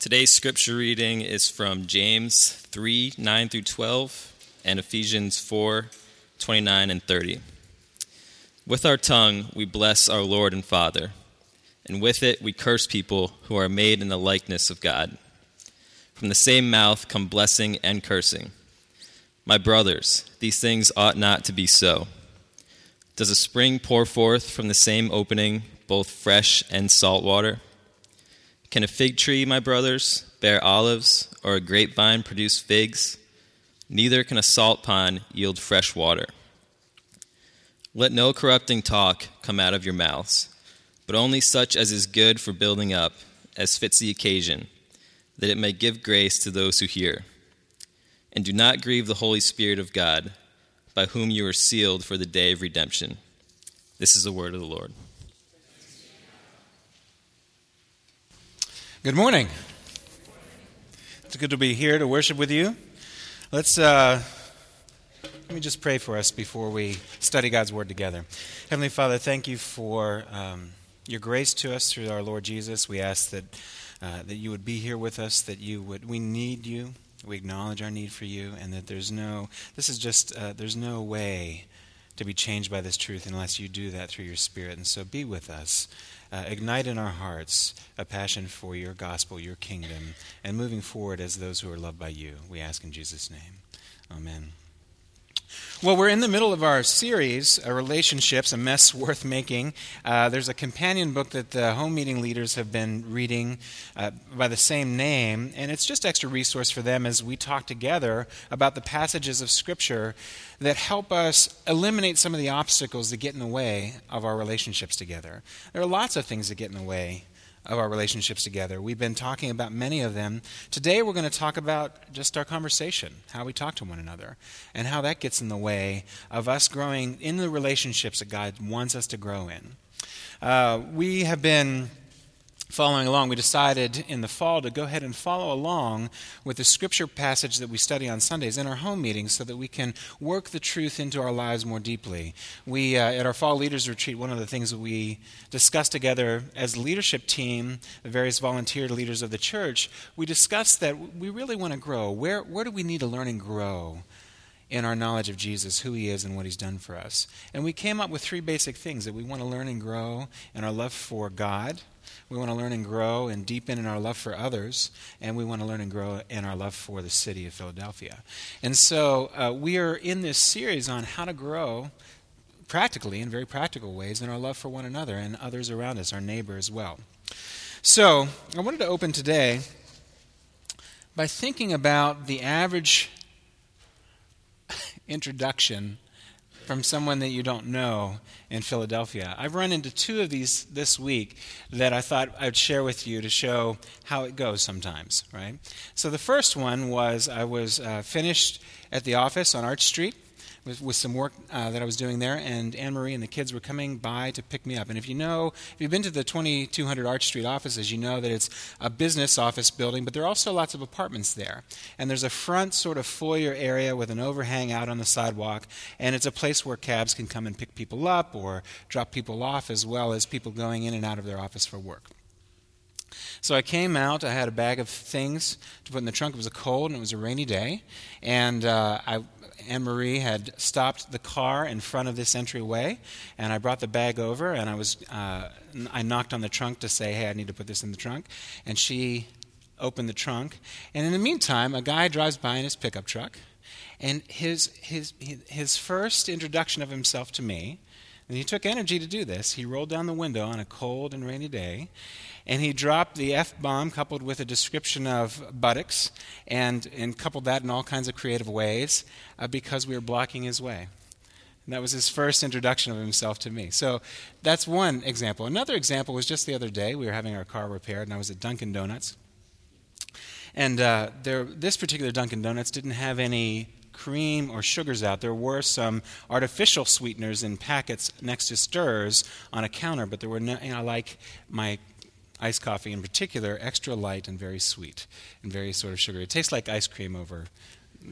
Today's scripture reading is from James 3 9 through 12 and Ephesians 4 29 and 30. With our tongue, we bless our Lord and Father, and with it, we curse people who are made in the likeness of God. From the same mouth come blessing and cursing. My brothers, these things ought not to be so. Does a spring pour forth from the same opening both fresh and salt water? Can a fig tree, my brothers, bear olives, or a grapevine produce figs? Neither can a salt pond yield fresh water. Let no corrupting talk come out of your mouths, but only such as is good for building up, as fits the occasion, that it may give grace to those who hear. And do not grieve the Holy Spirit of God, by whom you are sealed for the day of redemption. This is the word of the Lord. Good morning. It's good to be here to worship with you. Let's uh, let me just pray for us before we study God's Word together. Heavenly Father, thank you for um, your grace to us through our Lord Jesus. We ask that uh, that you would be here with us. That you would. We need you. We acknowledge our need for you, and that there's no. This is just. Uh, there's no way to be changed by this truth unless you do that through your Spirit. And so, be with us uh, ignite in our hearts a passion for your gospel, your kingdom, and moving forward as those who are loved by you. We ask in Jesus' name. Amen. Well, we're in the middle of our series, uh, Relationships, a Mess Worth Making. Uh, there's a companion book that the home meeting leaders have been reading uh, by the same name, and it's just extra resource for them as we talk together about the passages of Scripture that help us eliminate some of the obstacles that get in the way of our relationships together. There are lots of things that get in the way of our relationships together. We've been talking about many of them. Today we're going to talk about just our conversation, how we talk to one another, and how that gets in the way of us growing in the relationships that God wants us to grow in. Uh, we have been following along, we decided in the fall to go ahead and follow along with the scripture passage that we study on Sundays in our home meetings so that we can work the truth into our lives more deeply. We, uh, at our fall leaders retreat, one of the things that we discussed together as leadership team, the various volunteer leaders of the church, we discussed that we really want to grow. Where, where do we need to learn and grow? in our knowledge of Jesus, who he is, and what he's done for us. And we came up with three basic things that we want to learn and grow in our love for God, we want to learn and grow and deepen in our love for others, and we want to learn and grow in our love for the city of Philadelphia. And so uh, we are in this series on how to grow practically, in very practical ways, in our love for one another and others around us, our neighbor as well. So I wanted to open today by thinking about the average introduction from someone that you don't know in Philadelphia. I've run into two of these this week that I thought I'd share with you to show how it goes sometimes, right? So the first one was I was uh, finished at the office on Arch Street with, with some work uh, that I was doing there, and Anne Marie and the kids were coming by to pick me up. And if you know, if you've been to the 2200 Arch Street offices, you know that it's a business office building, but there are also lots of apartments there. And there's a front sort of foyer area with an overhang out on the sidewalk, and it's a place where cabs can come and pick people up or drop people off, as well as people going in and out of their office for work. So I came out. I had a bag of things to put in the trunk. It was a cold and it was a rainy day, and uh, I Anne Marie had stopped the car in front of this entryway, and I brought the bag over, and I was uh, I knocked on the trunk to say, "Hey, I need to put this in the trunk," and she opened the trunk. And in the meantime, a guy drives by in his pickup truck, and his his his first introduction of himself to me, and he took energy to do this. He rolled down the window on a cold and rainy day, and he dropped the F bomb coupled with a description of buttocks and, and coupled that in all kinds of creative ways uh, because we were blocking his way. And that was his first introduction of himself to me. So that's one example. Another example was just the other day. We were having our car repaired, and I was at Dunkin' Donuts. And uh, there, this particular Dunkin' Donuts didn't have any cream or sugars out. There were some artificial sweeteners in packets next to stirs on a counter, but there were no, know, like my iced coffee in particular, extra light and very sweet and very sort of sugary. It tastes like ice cream over,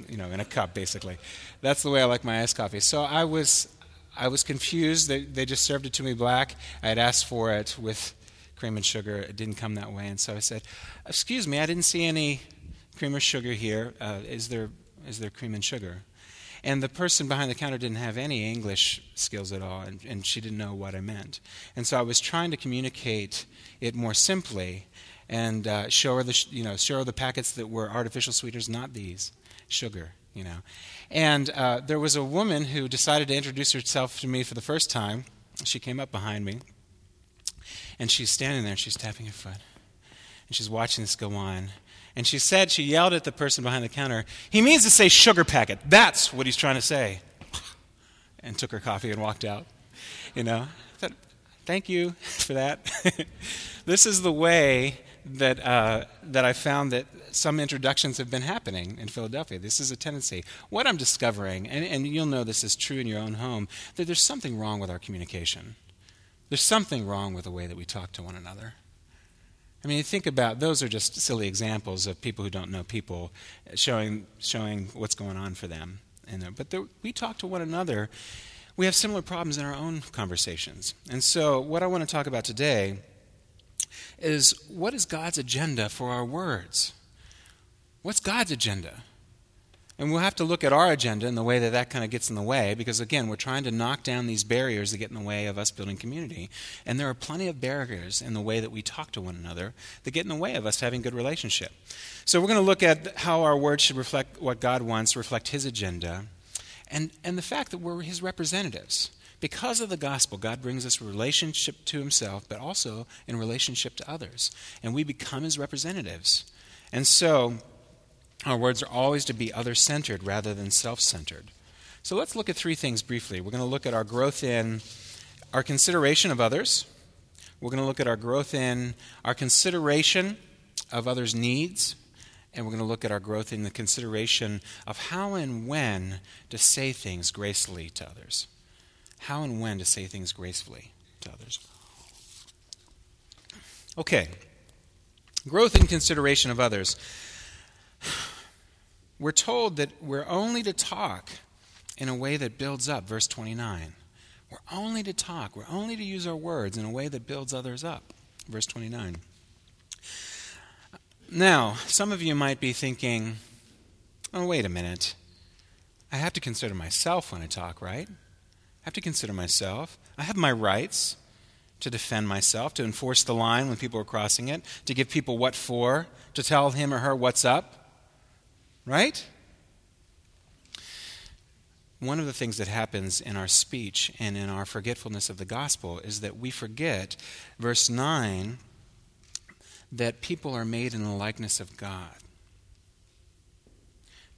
you know, in a cup, basically. That's the way I like my iced coffee. So I was, I was confused. They, they just served it to me black. I had asked for it with cream and sugar. It didn't come that way. And so I said, Excuse me, I didn't see any cream or sugar here. Uh, is there, is there cream and sugar? And the person behind the counter didn't have any English skills at all, and, and she didn't know what I meant. And so I was trying to communicate it more simply and uh, show her the you know show her the packets that were artificial sweeteners, not these sugar. You know, and uh, there was a woman who decided to introduce herself to me for the first time. She came up behind me, and she's standing there. and She's tapping her foot, and she's watching this go on. And she said, she yelled at the person behind the counter, He means to say sugar packet. That's what he's trying to say. And took her coffee and walked out. You know? Thought, Thank you for that. this is the way that, uh, that I found that some introductions have been happening in Philadelphia. This is a tendency. What I'm discovering, and, and you'll know this is true in your own home, that there's something wrong with our communication. There's something wrong with the way that we talk to one another. I mean, think about those are just silly examples of people who don't know people showing showing what's going on for them. And uh, but there, we talk to one another. We have similar problems in our own conversations. And so, what I want to talk about today is what is God's agenda for our words? What's God's agenda? And we'll have to look at our agenda and the way that that kind of gets in the way, because again, we're trying to knock down these barriers that get in the way of us building community. And there are plenty of barriers in the way that we talk to one another that get in the way of us having good relationship. So we're going to look at how our words should reflect what God wants, reflect His agenda, and, and the fact that we're His representatives. Because of the gospel, God brings us relationship to Himself, but also in relationship to others. And we become His representatives. And so, our words are always to be other centered rather than self centered. So let's look at three things briefly. We're going to look at our growth in our consideration of others. We're going to look at our growth in our consideration of others' needs. And we're going to look at our growth in the consideration of how and when to say things gracefully to others. How and when to say things gracefully to others. Okay. Growth in consideration of others we're told that we're only to talk in a way that builds up. Verse 29. We're only to talk, we're only to use our words in a way that builds others up. Verse 29. Now, some of you might be thinking, oh, wait a minute. I have to consider myself when I talk, right? I have to consider myself. I have my rights to defend myself, to enforce the line when people are crossing it, to give people what for, to tell him or her what's up. Right? One of the things that happens in our speech and in our forgetfulness of the gospel is that we forget, verse 9, that people are made in the likeness of God.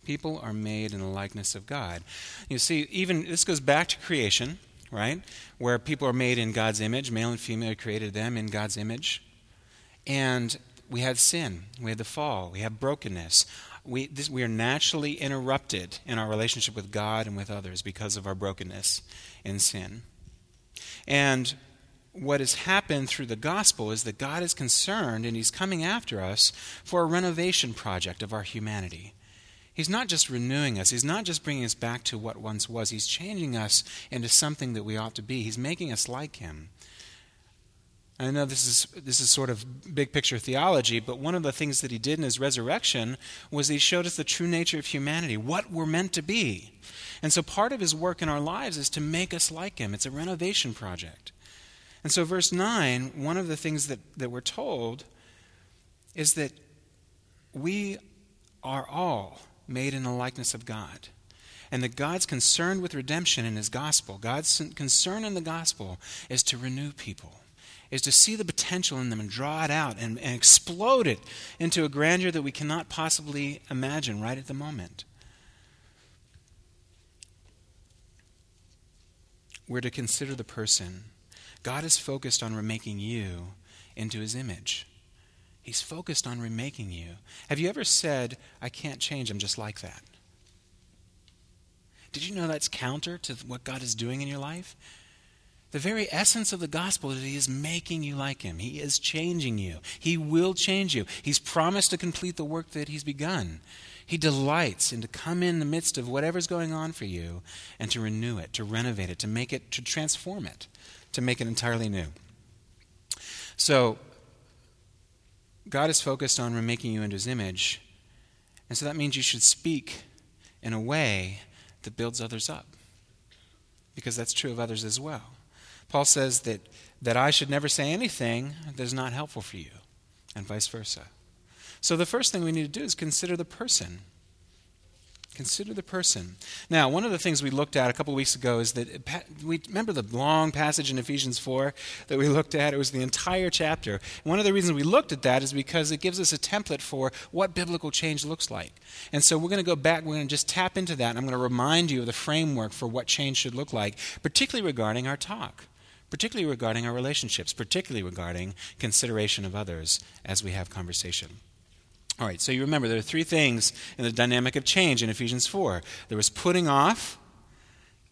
People are made in the likeness of God. You see, even this goes back to creation, right? Where people are made in God's image, male and female created them in God's image. And we had sin, we had the fall, we have brokenness we, this, we are naturally interrupted in our relationship with God and with others because of our brokenness in sin. And what has happened through the gospel is that God is concerned and He's coming after us for a renovation project of our humanity. He's not just renewing us, He's not just bringing us back to what once was, He's changing us into something that we ought to be. He's making us like Him. I know this is, this is sort of big picture theology, but one of the things that he did in his resurrection was he showed us the true nature of humanity, what we're meant to be. And so part of his work in our lives is to make us like him. It's a renovation project. And so, verse 9, one of the things that, that we're told is that we are all made in the likeness of God. And that God's concerned with redemption in his gospel. God's concern in the gospel is to renew people is to see the potential in them and draw it out and, and explode it into a grandeur that we cannot possibly imagine right at the moment. We're to consider the person. God is focused on remaking you into his image. He's focused on remaking you. Have you ever said, I can't change, I'm just like that? Did you know that's counter to what God is doing in your life? The very essence of the gospel is He is making you like Him. He is changing you. He will change you. He's promised to complete the work that He's begun. He delights in to come in the midst of whatever's going on for you and to renew it, to renovate it, to make it, to transform it, to make it entirely new. So, God is focused on remaking you into his image. And so that means you should speak in a way that builds others up. Because that's true of others as well. Paul says that, that I should never say anything that is not helpful for you, and vice versa. So the first thing we need to do is consider the person. Consider the person. Now, one of the things we looked at a couple weeks ago is that we remember the long passage in Ephesians 4 that we looked at. It was the entire chapter. One of the reasons we looked at that is because it gives us a template for what biblical change looks like. And so we're going to go back, we're going to just tap into that, and I'm going to remind you of the framework for what change should look like, particularly regarding our talk particularly regarding our relationships, particularly regarding consideration of others as we have conversation. All right, so you remember there are three things in the dynamic of change in Ephesians 4 there was putting off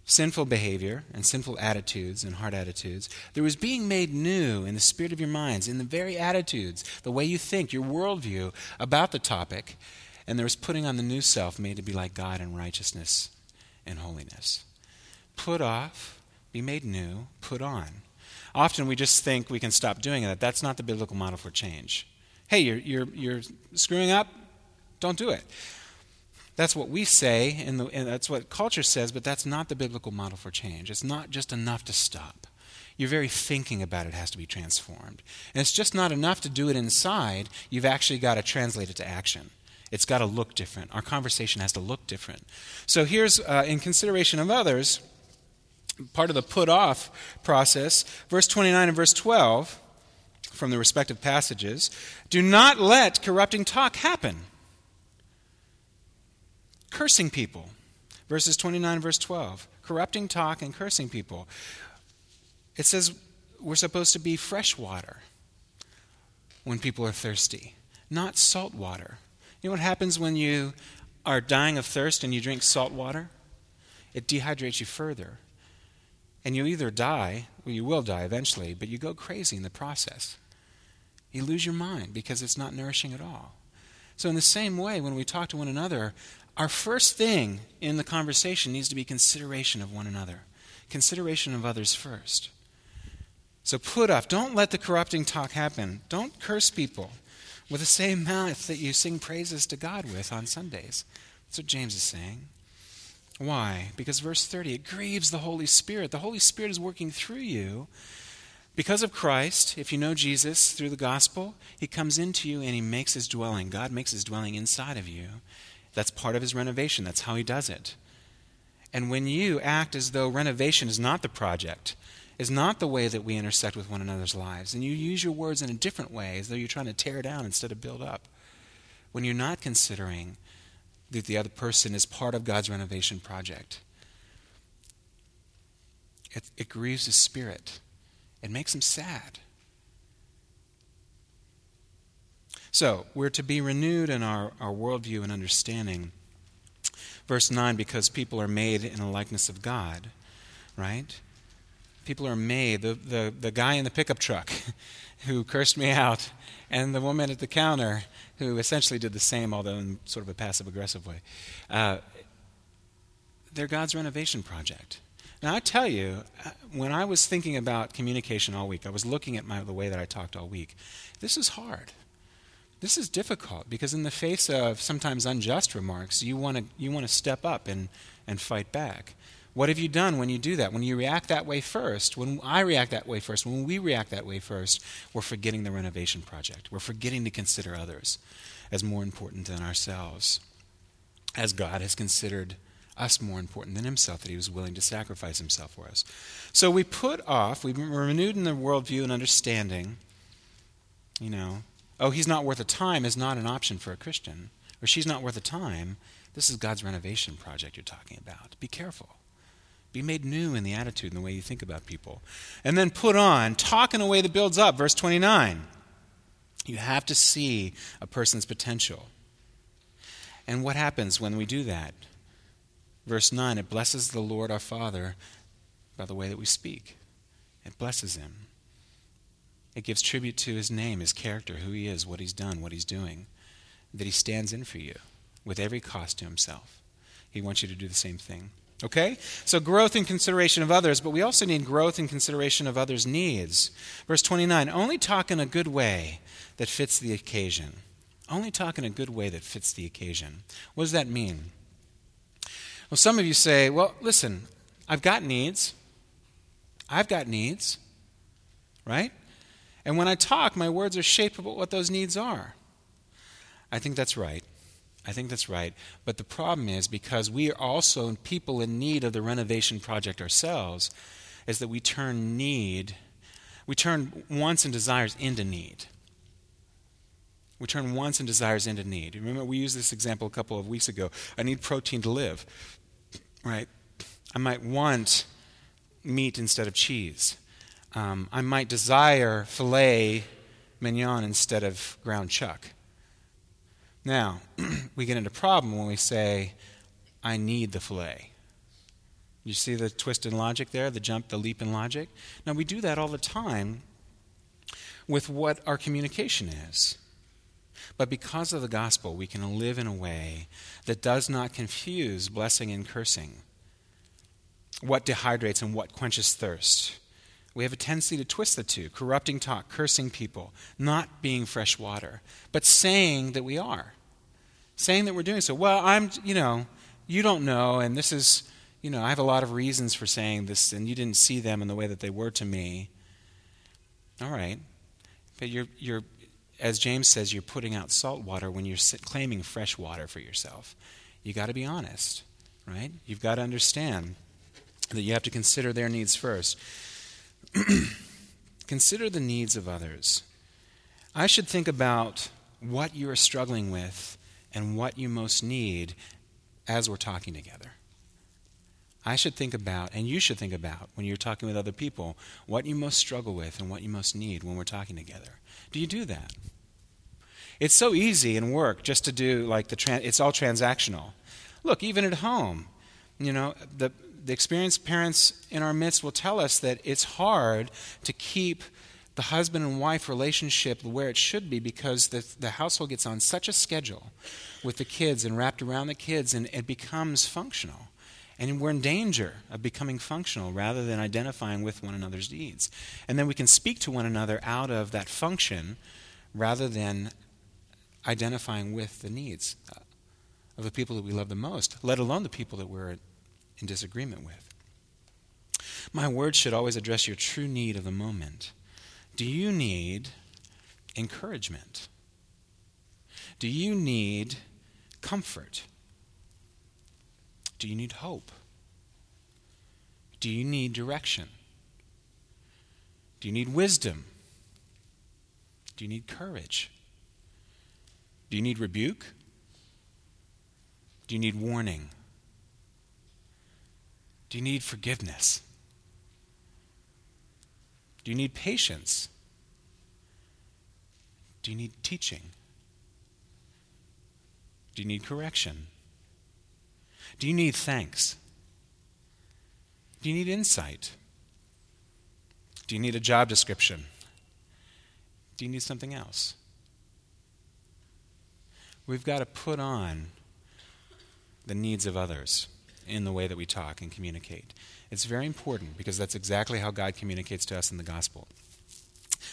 sinful behavior and sinful attitudes and hard attitudes. There was being made new in the spirit of your minds, in the very attitudes, the way you think, your worldview about the topic. And there was putting on the new self made to be like God in righteousness and holiness. Put off, be made new, put on. Often we just think we can stop doing that. That's not the biblical model for change hey, you're, you're, you're screwing up, don't do it. That's what we say, and, the, and that's what culture says, but that's not the biblical model for change. It's not just enough to stop. Your very thinking about it has to be transformed. And it's just not enough to do it inside, you've actually got to translate it to action. It's got to look different. Our conversation has to look different. So here's, uh, in consideration of others, part of the put off process, verse 29 and verse 12 from the respective passages. Do not let corrupting talk happen. Cursing people. Verses 29 and verse 12. Corrupting talk and cursing people. It says we're supposed to be fresh water when people are thirsty, not salt water. You know what happens when you are dying of thirst and you drink salt water? It dehydrates you further. And you either die, well, you will die eventually, but you go crazy in the process. You lose your mind because it's not nourishing at all. So, in the same way, when we talk to one another, our first thing in the conversation needs to be consideration of one another, consideration of others first. So, put off. Don't let the corrupting talk happen. Don't curse people with the same mouth that you sing praises to God with on Sundays. That's what James is saying. Why? Because verse 30, it grieves the Holy Spirit. The Holy Spirit is working through you because of Christ, if you know Jesus through the gospel, he comes into you and he makes his dwelling. God makes his dwelling inside of you. That's part of his renovation. That's how he does it. And when you act as though renovation is not the project, is not the way that we intersect with one another's lives, and you use your words in a different way, as though you're trying to tear down instead of build up, when you're not considering that the other person is part of God's renovation project, it, it grieves his spirit. It makes him sad. So, we're to be renewed in our, our worldview and understanding. Verse 9, because people are made in the likeness of God, right? People are made. The, the, the guy in the pickup truck who cursed me out, and the woman at the counter who essentially did the same, although in sort of a passive aggressive way. Uh, they're God's renovation project. Now, I tell you, uh, when I was thinking about communication all week, I was looking at my, the way that I talked all week. This is hard. This is difficult because, in the face of sometimes unjust remarks, you want to you want to step up and, and fight back. What have you done when you do that? When you react that way first, when I react that way first, when we react that way first, we're forgetting the renovation project. We're forgetting to consider others as more important than ourselves, as God has considered us more important than himself, that he was willing to sacrifice himself for us. So we put off, we are renewed in the worldview and understanding, you know, oh, he's not worth a time is not an option for a Christian, or she's not worth a time. This is God's renovation project you're talking about. Be careful. Be made new in the attitude and the way you think about people. And then put on, talk in a way that builds up. Verse 29. You have to see a person's potential. And what happens when we do that? Verse 9 it blesses the Lord our Father by the way that we speak, it blesses him. It gives tribute to his name, his character, who he is, what he's done, what he's doing, that he stands in for you with every cost to himself. He wants you to do the same thing. Okay? So growth in consideration of others, but we also need growth in consideration of others' needs. Verse 29 only talk in a good way that fits the occasion. Only talk in a good way that fits the occasion. What does that mean? Well, some of you say, well, listen, I've got needs. I've got needs, right? And when I talk, my words are shaped about what those needs are. I think that's right. I think that's right. But the problem is because we are also people in need of the renovation project ourselves, is that we turn need, we turn wants and desires into need. We turn wants and desires into need. Remember, we used this example a couple of weeks ago. I need protein to live, right? I might want meat instead of cheese. Um, I might desire filet mignon instead of ground chuck. Now, we get into problem when we say, I need the filet. You see the twist in logic there, the jump, the leap in logic? Now, we do that all the time with what our communication is. But because of the gospel, we can live in a way that does not confuse blessing and cursing, what dehydrates and what quenches thirst. We have a tendency to twist the two corrupting talk, cursing people, not being fresh water, but saying that we are. Saying that we're doing so. Well, I'm, you know, you don't know, and this is, you know, I have a lot of reasons for saying this, and you didn't see them in the way that they were to me. All right. But you're, you're as James says, you're putting out salt water when you're claiming fresh water for yourself. You got to be honest, right? You've got to understand that you have to consider their needs first. consider the needs of others. I should think about what you are struggling with and what you most need as we're talking together. I should think about, and you should think about, when you're talking with other people, what you most struggle with and what you most need when we're talking together. Do you do that? It's so easy in work just to do like the, tran- it's all transactional. Look, even at home, you know, the, the experienced parents in our midst will tell us that it's hard to keep the husband and wife relationship where it should be because the, the household gets on such a schedule with the kids and wrapped around the kids and it becomes functional. And we're in danger of becoming functional rather than identifying with one another's needs. And then we can speak to one another out of that function rather than identifying with the needs uh, of the people that we love the most, let alone the people that we're in disagreement with. My words should always address your true need of the moment. Do you need encouragement? Do you need comfort? Do you need hope? Do you need direction? Do you need wisdom? Do you need courage? Do you need rebuke? Do you need warning? Do you need forgiveness? Do you need patience? Do you need teaching? Do you need correction? Do you need thanks? Do you need insight? Do you need a job description? Do you need something else? We've got to put on the needs of others in the way that we talk and communicate. It's very important because that's exactly how God communicates to us in the gospel.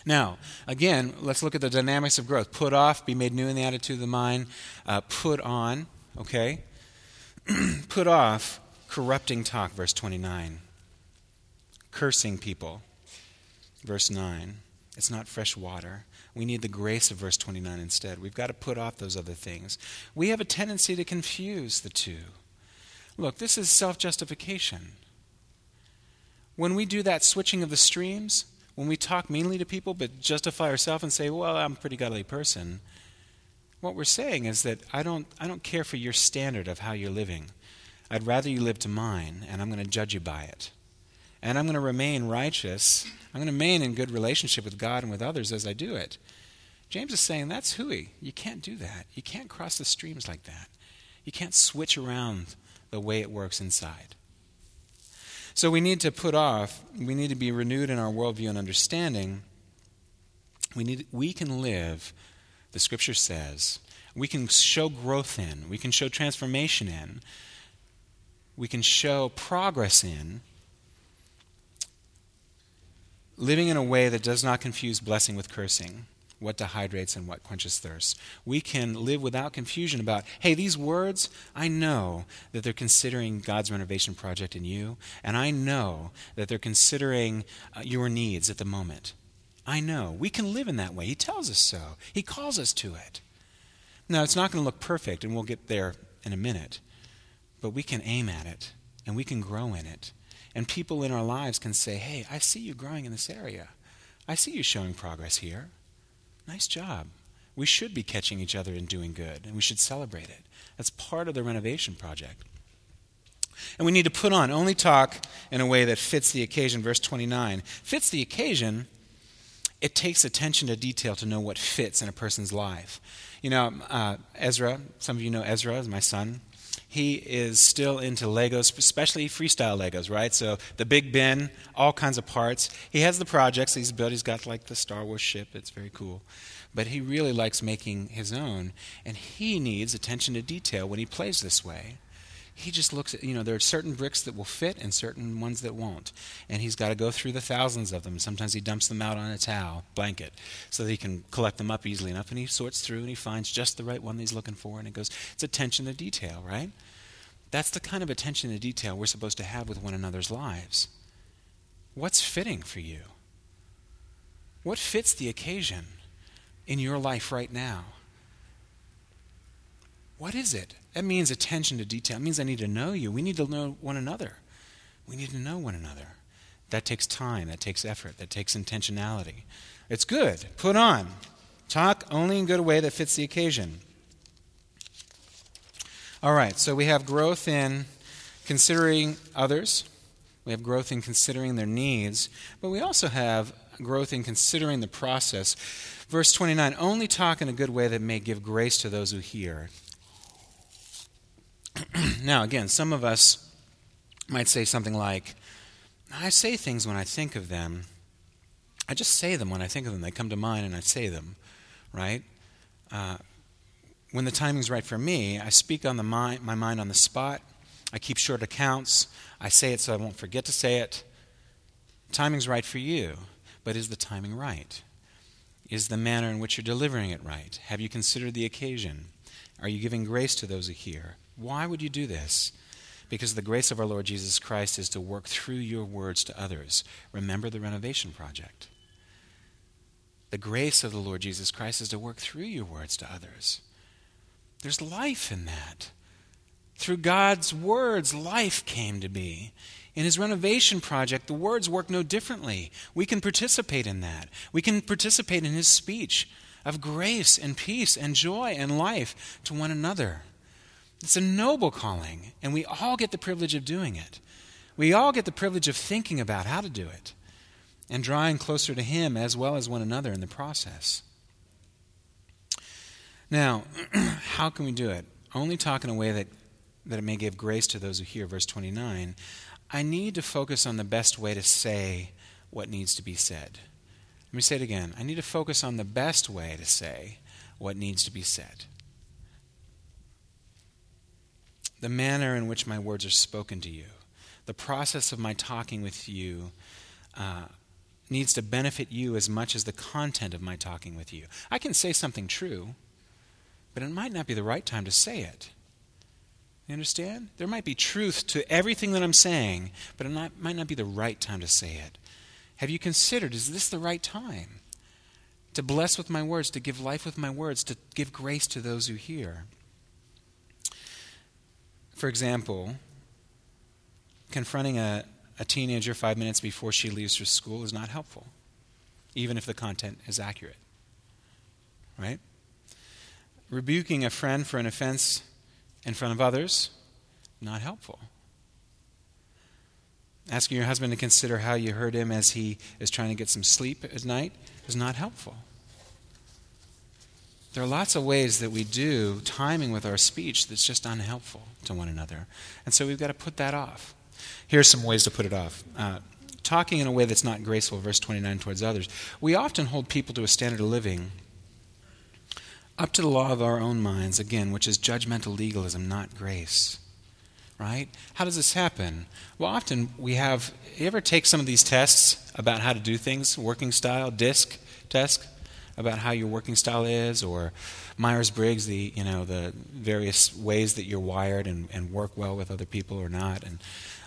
Now, again, let's look at the dynamics of growth. Put off, be made new in the attitude of the mind. Uh, put on, okay? put off corrupting talk, verse 29. Cursing people, verse 9. It's not fresh water. We need the grace of verse 29 instead. We've got to put off those other things. We have a tendency to confuse the two. Look, this is self justification. When we do that switching of the streams, when we talk meanly to people but justify ourselves and say, well, I'm a pretty godly person, what we're saying is that I don't, I don't care for your standard of how you're living. I'd rather you live to mine, and I'm going to judge you by it. And I'm going to remain righteous. I'm going to remain in good relationship with God and with others as I do it. James is saying that's hooey. You can't do that. You can't cross the streams like that. You can't switch around the way it works inside. So we need to put off, we need to be renewed in our worldview and understanding. We, need, we can live, the scripture says, we can show growth in, we can show transformation in we can show progress in living in a way that does not confuse blessing with cursing, what dehydrates and what quenches thirst. We can live without confusion about, hey, these words, I know that they're considering God's renovation project in you, and I know that they're considering uh, your needs at the moment. I know. We can live in that way. He tells us so, He calls us to it. Now, it's not going to look perfect, and we'll get there in a minute, but we can aim at it, and we can grow in it. And people in our lives can say, hey, I see you growing in this area. I see you showing progress here. Nice job. We should be catching each other and doing good, and we should celebrate it. That's part of the renovation project. And we need to put on, only talk in a way that fits the occasion. Verse 29 fits the occasion. It takes attention to detail to know what fits in a person's life. You know, uh, Ezra, some of you know Ezra, is my son he is still into Legos, especially freestyle Legos, right? So the Big Ben, all kinds of parts. He has the projects he's built. He's got like the Star Wars ship. It's very cool. But he really likes making his own, and he needs attention to detail when he plays this way he just looks at, you know, there are certain bricks that will fit and certain ones that won't. And he's got to go through the thousands of them. Sometimes he dumps them out on a towel, blanket, so that he can collect them up easily enough. And he sorts through and he finds just the right one that he's looking for. And it goes, it's attention to detail, right? That's the kind of attention to detail we're supposed to have with one another's lives. What's fitting for you? What fits the occasion in your life right now? What is it? That means attention to detail. It means I need to know you. We need to know one another. We need to know one another. That takes time, that takes effort, that takes intentionality. It's good. Put on. Talk only in a good way that fits the occasion. All right, so we have growth in considering others. We have growth in considering their needs, but we also have growth in considering the process. Verse 29 only talk in a good way that may give grace to those who hear. now, again, some of us might say something like, I say things when I think of them. I just say them when I think of them. They come to mind and I say them, right? Uh, when the timing's right for me, I speak on the mind, my mind on the spot. I keep short accounts. I say it so I won't forget to say it. Timing's right for you, but is the timing right? Is the manner in which you're delivering it right? Have you considered the occasion? Are you giving grace to those who hear? Why would you do this? Because the grace of our Lord Jesus Christ is to work through your words to others. Remember the renovation project. The grace of the Lord Jesus Christ is to work through your words to others. There's life in that. Through God's words, life came to be. In his renovation project, the words work no differently. We can participate in that. We can participate in his speech of grace and peace and joy and life to one another. It's a noble calling, and we all get the privilege of doing it. We all get the privilege of thinking about how to do it and drawing closer to Him as well as one another in the process. Now, how can we do it? Only talk in a way that, that it may give grace to those who hear. Verse 29 I need to focus on the best way to say what needs to be said. Let me say it again. I need to focus on the best way to say what needs to be said. The manner in which my words are spoken to you, the process of my talking with you uh, needs to benefit you as much as the content of my talking with you. I can say something true, but it might not be the right time to say it. You understand? There might be truth to everything that I'm saying, but it not, might not be the right time to say it. Have you considered, is this the right time? To bless with my words, to give life with my words, to give grace to those who hear. For example, confronting a, a teenager five minutes before she leaves for school is not helpful, even if the content is accurate. Right? Rebuking a friend for an offense in front of others, not helpful. Asking your husband to consider how you hurt him as he is trying to get some sleep at night is not helpful. There are lots of ways that we do timing with our speech that's just unhelpful to one another. And so we've got to put that off. Here's some ways to put it off. Uh, talking in a way that's not graceful, verse 29, towards others. We often hold people to a standard of living up to the law of our own minds, again, which is judgmental legalism, not grace. right? How does this happen? Well, often we have, you ever take some of these tests about how to do things, working style, DISC test, about how your working style is, or Myers Briggs, the, you know, the various ways that you're wired and, and work well with other people or not. And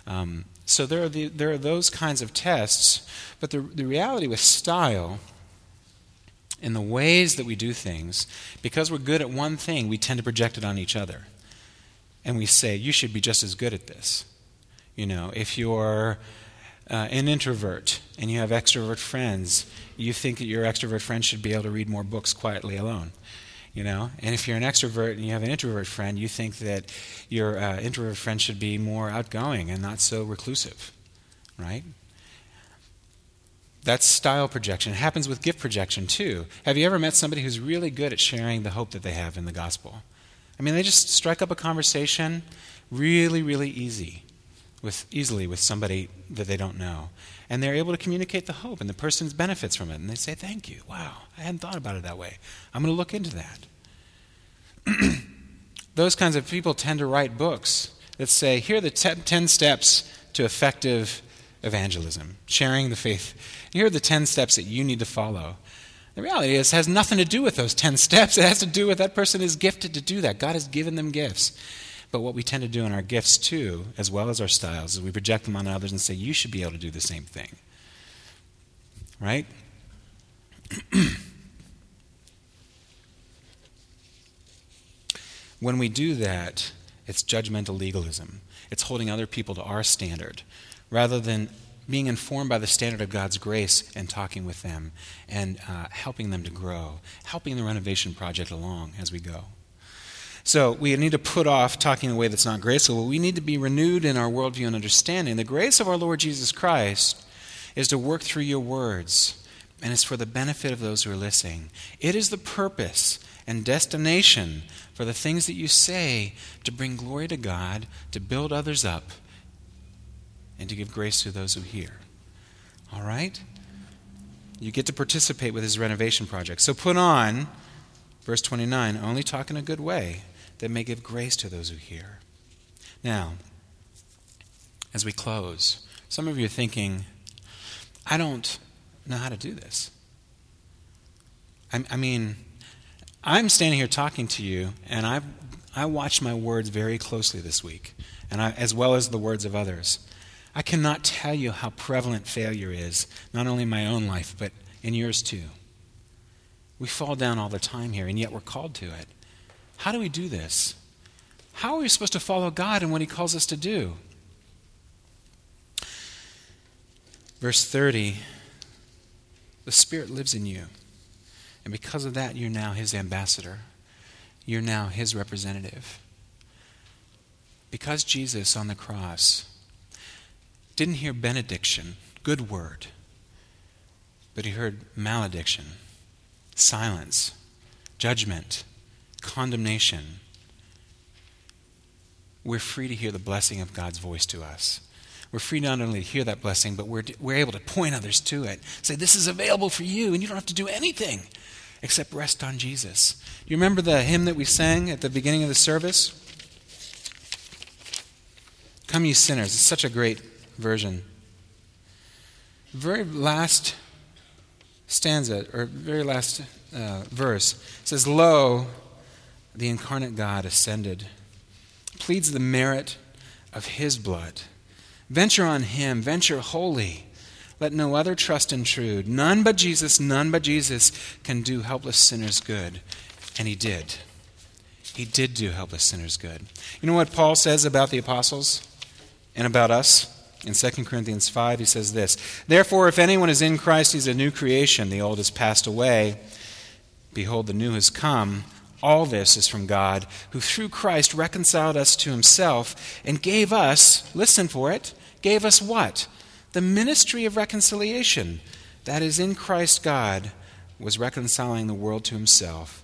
um, so there are, the, there are those kinds of tests, but the, the reality with style in the ways that we do things, because we're good at one thing, we tend to project it on each other. And we say, you should be just as good at this. You know, if you're uh, an introvert and you have extrovert friends, you think that your extrovert friend should be able to read more books quietly alone. You know, and if you're an extrovert and you have an introvert friend, you think that your uh, introvert friend should be more outgoing and not so reclusive, right? That's style projection. It happens with gift projection too. Have you ever met somebody who's really good at sharing the hope that they have in the gospel? I mean, they just strike up a conversation really, really easy, with easily with somebody that they don't know, and they're able to communicate the hope, and the person benefits from it, and they say, "Thank you. Wow, I hadn't thought about it that way. I'm going to look into that." Those kinds of people tend to write books that say, "Here are the ten steps to effective." evangelism, sharing the faith. Here are the 10 steps that you need to follow. The reality is, it has nothing to do with those 10 steps. It has to do with that person is gifted to do that. God has given them gifts. But what we tend to do in our gifts, too, as well as our styles, is we project them on others and say, you should be able to do the same thing. Right? when we do that, it's judgmental legalism. It's holding other people to our standard rather than being informed by the standard of God's grace and talking with them and uh, helping them to grow, helping the renovation project along as we go. So we need to put off talking in a way that's not graceful. We need to be renewed in our worldview and understanding. The grace of our Lord Jesus Christ is to work through your words, and it's for the benefit of those who are listening. It is the purpose and destination for the things that you say to bring glory to God, to build others up, and to give grace to those who hear. All right? You get to participate with his renovation project. So put on, verse 29, only talk in a good way that may give grace to those who hear. Now, as we close, some of you are thinking, I don't know how to do this. I, I mean, I'm standing here talking to you, and I've I watched my words very closely this week, and I, as well as the words of others. I cannot tell you how prevalent failure is, not only in my own life, but in yours too. We fall down all the time here, and yet we're called to it. How do we do this? How are we supposed to follow God in what He calls us to do? Verse 30 The Spirit lives in you, and because of that, you're now His ambassador, you're now His representative. Because Jesus on the cross didn't hear benediction, good word, but he heard malediction, silence, judgment, condemnation. We're free to hear the blessing of God's voice to us. We're free not only to hear that blessing, but we're, we're able to point others to it. Say, this is available for you, and you don't have to do anything except rest on Jesus. You remember the hymn that we sang at the beginning of the service? Come, ye sinners. It's such a great version. Very last stanza, or very last uh, verse, says, Lo, the incarnate God ascended, pleads the merit of his blood. Venture on him, venture wholly. Let no other trust intrude. None but Jesus, none but Jesus can do helpless sinners good. And he did. He did do helpless sinners good. You know what Paul says about the apostles and about us? In 2 Corinthians 5, he says this Therefore, if anyone is in Christ, he's a new creation. The old has passed away. Behold, the new has come. All this is from God, who through Christ reconciled us to himself and gave us, listen for it, gave us what? The ministry of reconciliation. That is, in Christ, God was reconciling the world to himself,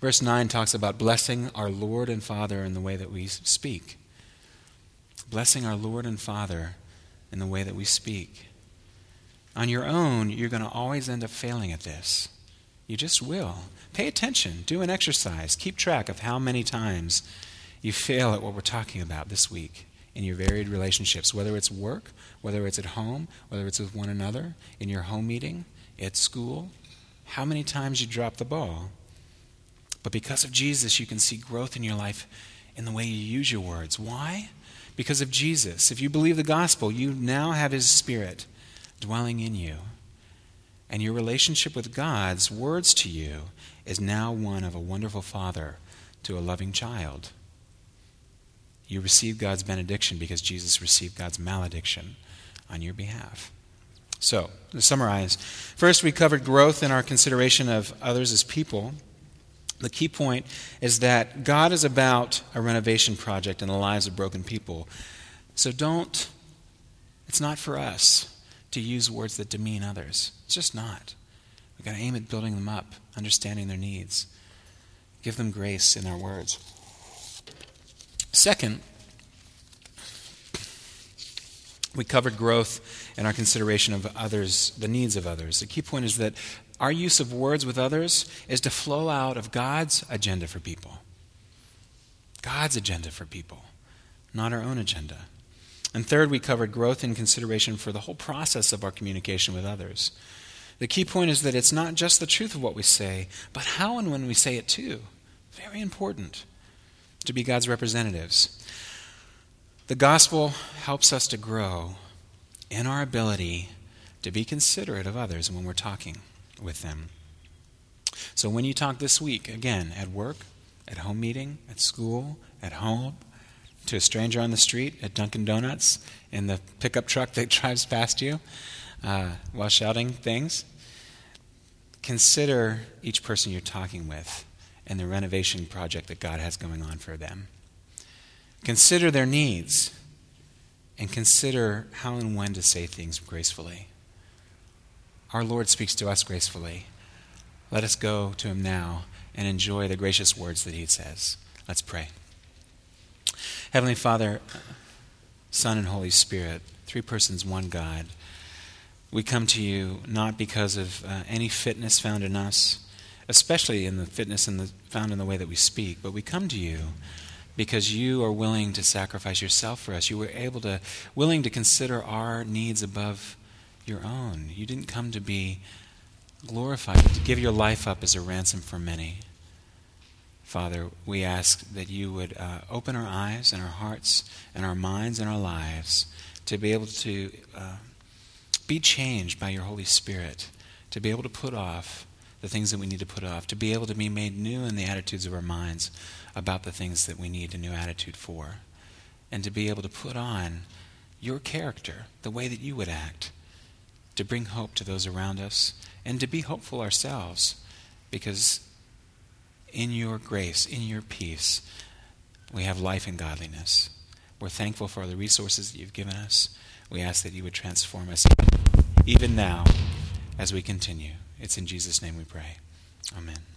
Verse 9 talks about blessing our Lord and Father in the way that we speak. Blessing our Lord and Father in the way that we speak. On your own, you're going to always end up failing at this. You just will. Pay attention. Do an exercise. Keep track of how many times you fail at what we're talking about this week in your varied relationships, whether it's work, whether it's at home, whether it's with one another, in your home meeting, at school. How many times you drop the ball? But because of Jesus, you can see growth in your life in the way you use your words. Why? Because of Jesus. If you believe the gospel, you now have his spirit dwelling in you. And your relationship with God's words to you is now one of a wonderful father to a loving child. You receive God's benediction because Jesus received God's malediction on your behalf. So, to summarize, first we covered growth in our consideration of others as people. The key point is that God is about a renovation project in the lives of broken people. So don't, it's not for us to use words that demean others. It's just not. We've got to aim at building them up, understanding their needs, give them grace in our words. Second, we covered growth in our consideration of others, the needs of others. The key point is that our use of words with others is to flow out of God's agenda for people. God's agenda for people, not our own agenda. And third, we covered growth in consideration for the whole process of our communication with others. The key point is that it's not just the truth of what we say, but how and when we say it too. Very important to be God's representatives. The gospel helps us to grow in our ability to be considerate of others when we're talking with them. So when you talk this week, again, at work, at home meeting, at school, at home, to a stranger on the street, at Dunkin' Donuts, in the pickup truck that drives past you uh, while shouting things, consider each person you're talking with and the renovation project that God has going on for them. Consider their needs and consider how and when to say things gracefully. Our Lord speaks to us gracefully. Let us go to him now and enjoy the gracious words that he says. Let's pray. Heavenly Father, Son, and Holy Spirit, three persons, one God, we come to you not because of uh, any fitness found in us, especially in the fitness in the, found in the way that we speak, but we come to you because you are willing to sacrifice yourself for us. You were able to, willing to consider our needs above your own. You didn't come to be glorified, to give your life up as a ransom for many. Father, we ask that you would uh, open our eyes and our hearts and our minds and our lives to be able to uh, be changed by your Holy Spirit, to be able to put off the things that we need to put off, to be able to be made new in the attitudes of our minds about the things that we need a new attitude for, and to be able to put on your character, the way that you would act, to bring hope to those around us, and to be hopeful ourselves, because in your grace, in your peace, we have life and godliness. We're thankful for the resources that you've given us. We ask that you would transform us even now as we continue. It's in Jesus' name we pray. Amen.